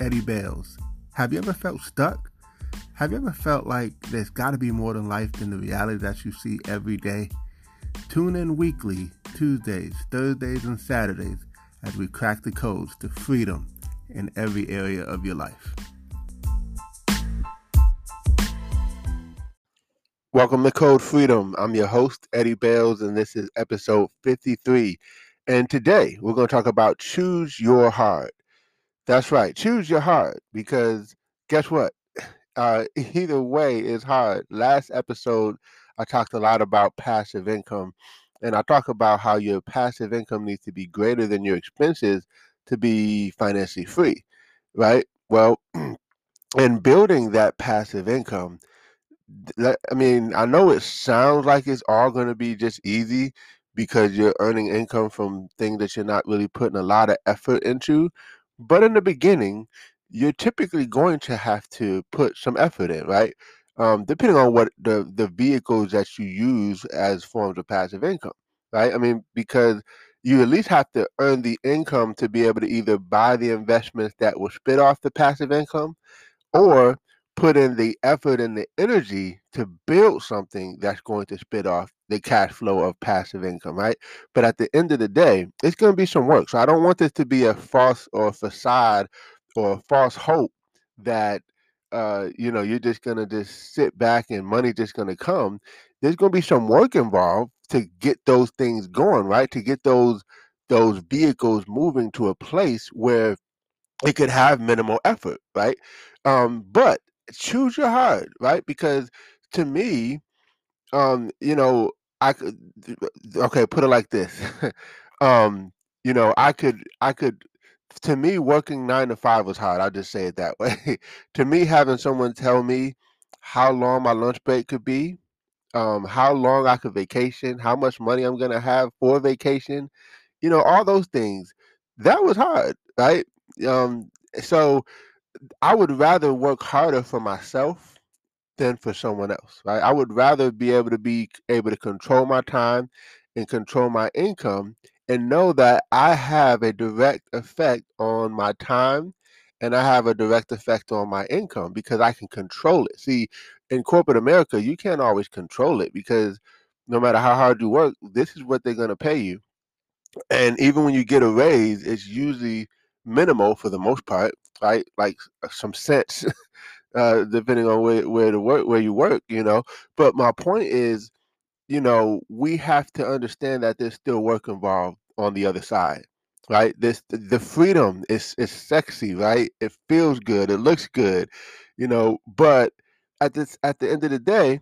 Eddie Bails. Have you ever felt stuck? Have you ever felt like there's got to be more than life than the reality that you see every day? Tune in weekly, Tuesdays, Thursdays, and Saturdays as we crack the codes to freedom in every area of your life. Welcome to Code Freedom. I'm your host, Eddie Bails, and this is episode 53. And today we're going to talk about choose your hard. That's right. Choose your hard because guess what? Uh, either way is hard. Last episode, I talked a lot about passive income, and I talk about how your passive income needs to be greater than your expenses to be financially free, right? Well, in building that passive income, I mean, I know it sounds like it's all going to be just easy because you're earning income from things that you're not really putting a lot of effort into. But in the beginning, you're typically going to have to put some effort in, right? Um, depending on what the the vehicles that you use as forms of passive income, right? I mean, because you at least have to earn the income to be able to either buy the investments that will spit off the passive income, or put in the effort and the energy to build something that's going to spit off the cash flow of passive income, right? But at the end of the day, it's going to be some work. So I don't want this to be a false or facade or a false hope that uh, you know you're just going to just sit back and money just going to come. There's going to be some work involved to get those things going, right? To get those those vehicles moving to a place where it could have minimal effort, right? Um, but choose your hard, right? Because to me, um, you know, I could okay, put it like this. um, you know, I could I could to me working 9 to 5 was hard. I'll just say it that way. to me having someone tell me how long my lunch break could be, um, how long I could vacation, how much money I'm going to have for vacation, you know, all those things. That was hard, right? Um, so I would rather work harder for myself than for someone else, right? I would rather be able to be able to control my time and control my income and know that I have a direct effect on my time and I have a direct effect on my income because I can control it. See, in corporate America, you can't always control it because no matter how hard you work, this is what they're going to pay you. And even when you get a raise, it's usually minimal for the most part, right? Like uh, some cents, uh, depending on where where to work where you work, you know. But my point is, you know, we have to understand that there's still work involved on the other side, right? This the freedom is is sexy, right? It feels good, it looks good, you know. But at this at the end of the day,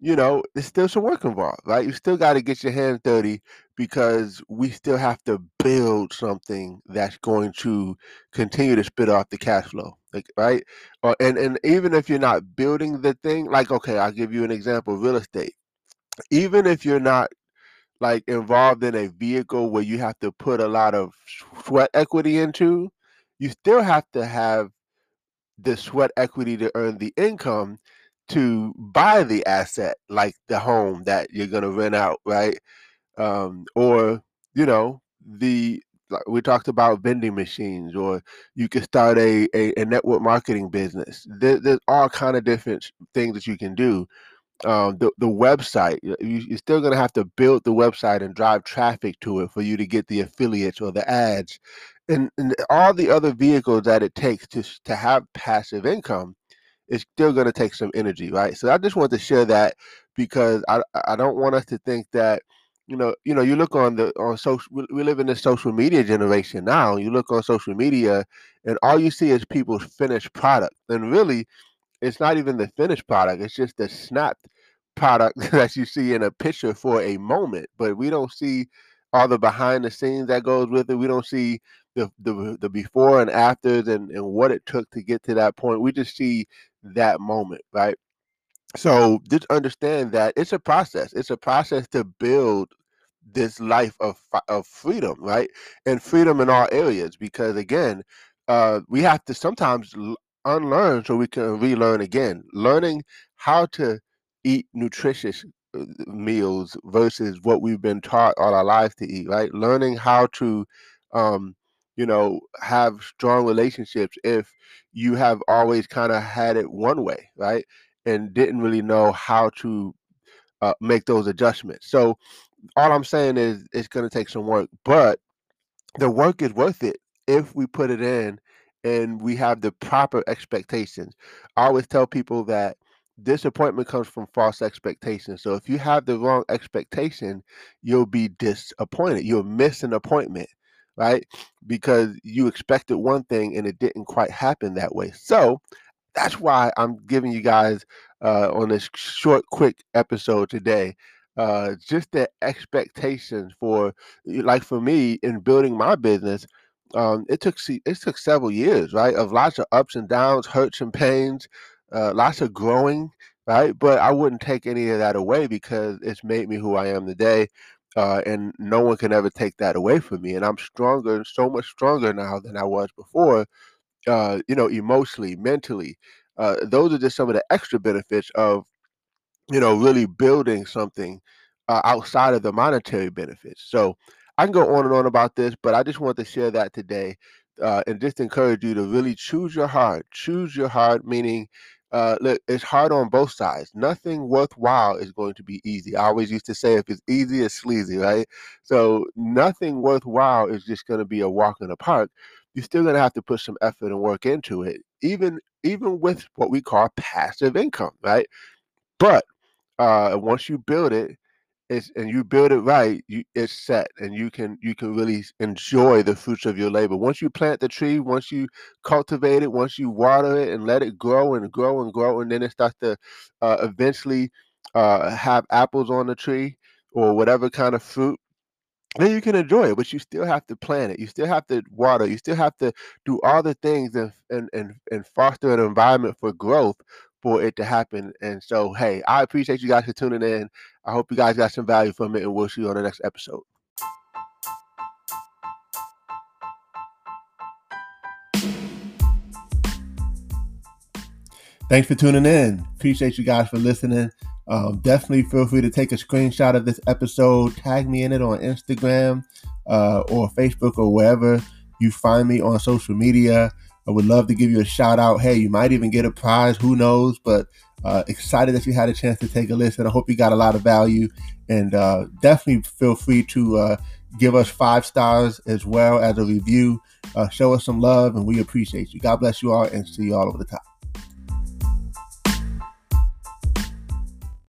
you know, there's still some work involved, right? You still got to get your hands dirty because we still have to build something that's going to continue to spit off the cash flow, like right? Or and and even if you're not building the thing, like okay, I'll give you an example: real estate. Even if you're not like involved in a vehicle where you have to put a lot of sweat equity into, you still have to have the sweat equity to earn the income to buy the asset, like the home that you're going to rent out, right? Um, or you know the like we talked about vending machines, or you could start a, a, a network marketing business. There, there's all kind of different things that you can do. Um, the the website, you, you're still going to have to build the website and drive traffic to it for you to get the affiliates or the ads, and, and all the other vehicles that it takes to to have passive income it's still going to take some energy, right? So I just want to share that because I I don't want us to think that you know, you know, you look on the on social. We live in this social media generation now. You look on social media, and all you see is people's finished product. And really, it's not even the finished product. It's just the snapped product that you see in a picture for a moment. But we don't see all the behind the scenes that goes with it. We don't see the the, the before and afters and, and what it took to get to that point. We just see that moment, right? So just understand that it's a process. It's a process to build this life of of freedom, right? And freedom in all areas. Because again, uh, we have to sometimes unlearn so we can relearn again. Learning how to eat nutritious uh, meals versus what we've been taught all our lives to eat, right? Learning how to, um, you know, have strong relationships if you have always kind of had it one way, right? And didn't really know how to uh, make those adjustments. So all I'm saying is it's going to take some work, but the work is worth it if we put it in and we have the proper expectations. I always tell people that disappointment comes from false expectations. So if you have the wrong expectation, you'll be disappointed. You'll miss an appointment, right? Because you expected one thing and it didn't quite happen that way. So that's why I'm giving you guys uh, on this short, quick episode today. Uh, just the expectations for, like for me in building my business, um, it took it took several years, right, of lots of ups and downs, hurts and pains, uh, lots of growing, right. But I wouldn't take any of that away because it's made me who I am today, uh, and no one can ever take that away from me. And I'm stronger, so much stronger now than I was before, uh, you know, emotionally, mentally. Uh, those are just some of the extra benefits of, you know, really building something uh, outside of the monetary benefits. So I can go on and on about this, but I just want to share that today uh, and just encourage you to really choose your hard. Choose your hard, meaning, uh, look, it's hard on both sides. Nothing worthwhile is going to be easy. I always used to say, if it's easy, it's sleazy, right? So nothing worthwhile is just going to be a walk in the park you're still going to have to put some effort and work into it, even even with what we call passive income, right? But uh, once you build it, it's and you build it right, you, it's set, and you can you can really enjoy the fruits of your labor. Once you plant the tree, once you cultivate it, once you water it and let it grow and grow and grow, and then it starts to uh, eventually uh, have apples on the tree or whatever kind of fruit then you can enjoy it, but you still have to plant it. You still have to water. You still have to do all the things and and and, and foster an environment for growth for it to happen. And so, hey, I appreciate you guys for tuning in. I hope you guys got some value from it, and we'll see you on the next episode. Thanks for tuning in. Appreciate you guys for listening. Um, definitely feel free to take a screenshot of this episode, tag me in it on Instagram uh, or Facebook or wherever you find me on social media. I would love to give you a shout out. Hey, you might even get a prize, who knows? But uh, excited that you had a chance to take a listen. I hope you got a lot of value and uh, definitely feel free to uh, give us five stars as well as a review. Uh, show us some love and we appreciate you. God bless you all and see you all over the top.